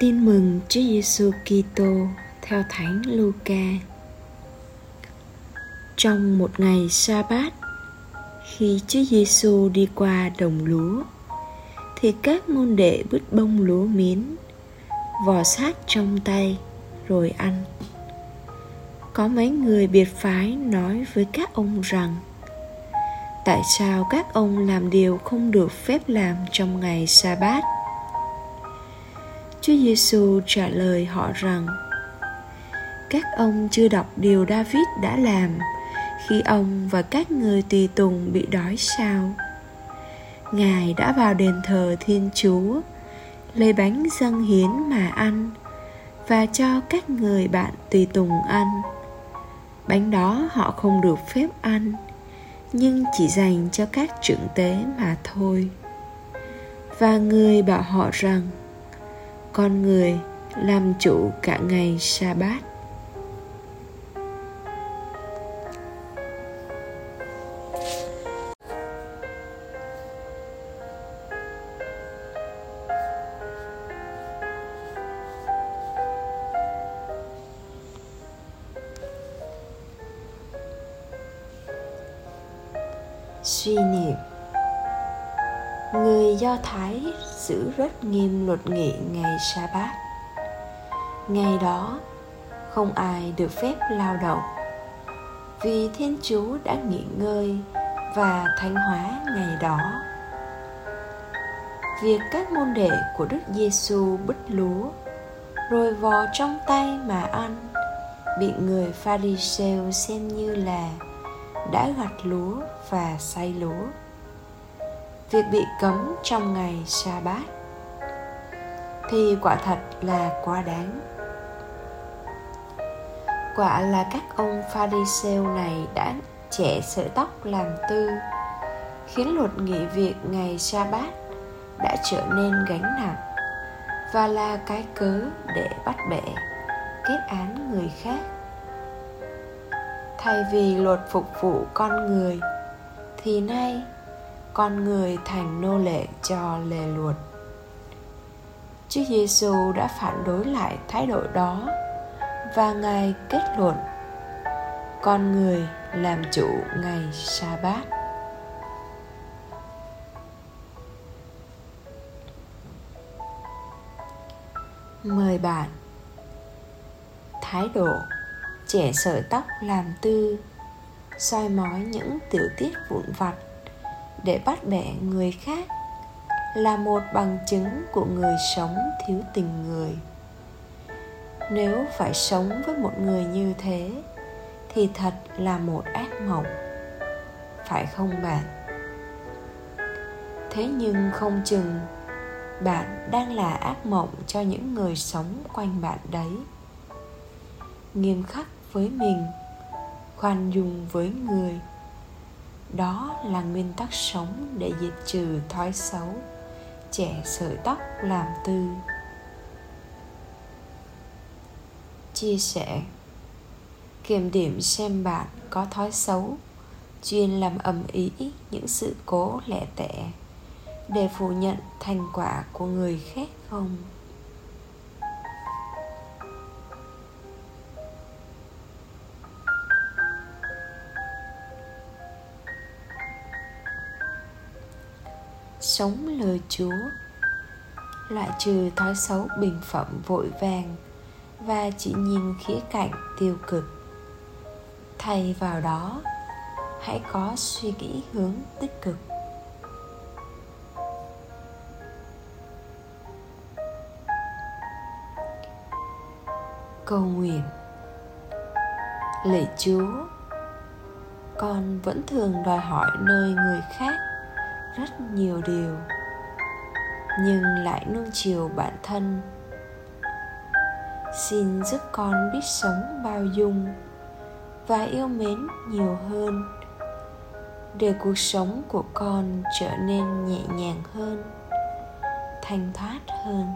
Tin mừng Chúa Giêsu Kitô theo Thánh Luca. Trong một ngày sa-bát, khi Chúa Giêsu đi qua đồng lúa, thì các môn đệ bứt bông lúa miến, vò sát trong tay rồi ăn. Có mấy người biệt phái nói với các ông rằng Tại sao các ông làm điều không được phép làm trong ngày sa-bát? Chúa Giêsu trả lời họ rằng, các ông chưa đọc điều David đã làm khi ông và các người tùy tùng bị đói sao? Ngài đã vào đền thờ thiên chúa, lấy bánh dâng hiến mà ăn và cho các người bạn tùy tùng ăn. Bánh đó họ không được phép ăn, nhưng chỉ dành cho các trưởng tế mà thôi. Và người bảo họ rằng con người làm chủ cả ngày sa bát suy niệm. Người do thái giữ rất nghiêm luật nghị ngày sa bát ngày đó, không ai được phép lao động, vì thiên chúa đã nghỉ ngơi và thánh hóa ngày đó. Việc các môn đệ của đức giêsu bứt lúa, rồi vò trong tay mà ăn, bị người pharisêu xem như là đã gặt lúa và say lúa việc bị cấm trong ngày sa bát thì quả thật là quá đáng. Quả là các ông pharisêu này đã trẻ sợi tóc làm tư, khiến luật nghỉ việc ngày sa bát đã trở nên gánh nặng và là cái cớ để bắt bẻ kết án người khác. Thay vì luật phục vụ con người, thì nay con người thành nô lệ cho lề luật. Chúa Giêsu đã phản đối lại thái độ đó và ngài kết luận, con người làm chủ ngày sa bát mời bạn, thái độ trẻ sợi tóc làm tư, soi mói những tiểu tiết vụn vặt để bắt bẻ người khác là một bằng chứng của người sống thiếu tình người. Nếu phải sống với một người như thế, thì thật là một ác mộng, phải không bạn? Thế nhưng không chừng bạn đang là ác mộng cho những người sống quanh bạn đấy. Nghiêm khắc với mình, khoan dung với người đó là nguyên tắc sống để diệt trừ thói xấu. Trẻ sợi tóc làm tư. Chia sẻ. Kiểm điểm xem bạn có thói xấu. Chuyên làm ầm ý những sự cố lẻ tẻ. Để phủ nhận thành quả của người khác không? Sống lời Chúa. Loại trừ thói xấu bình phẩm vội vàng và chỉ nhìn khía cạnh tiêu cực. Thay vào đó, hãy có suy nghĩ hướng tích cực. Cầu nguyện. Lạy chúa, con vẫn thường đòi hỏi nơi người khác rất nhiều điều, nhưng lại nuông chiều bản thân. Xin giúp con biết sống bao dung và yêu mến nhiều hơn, để cuộc sống của con trở nên nhẹ nhàng hơn, thanh thoát hơn.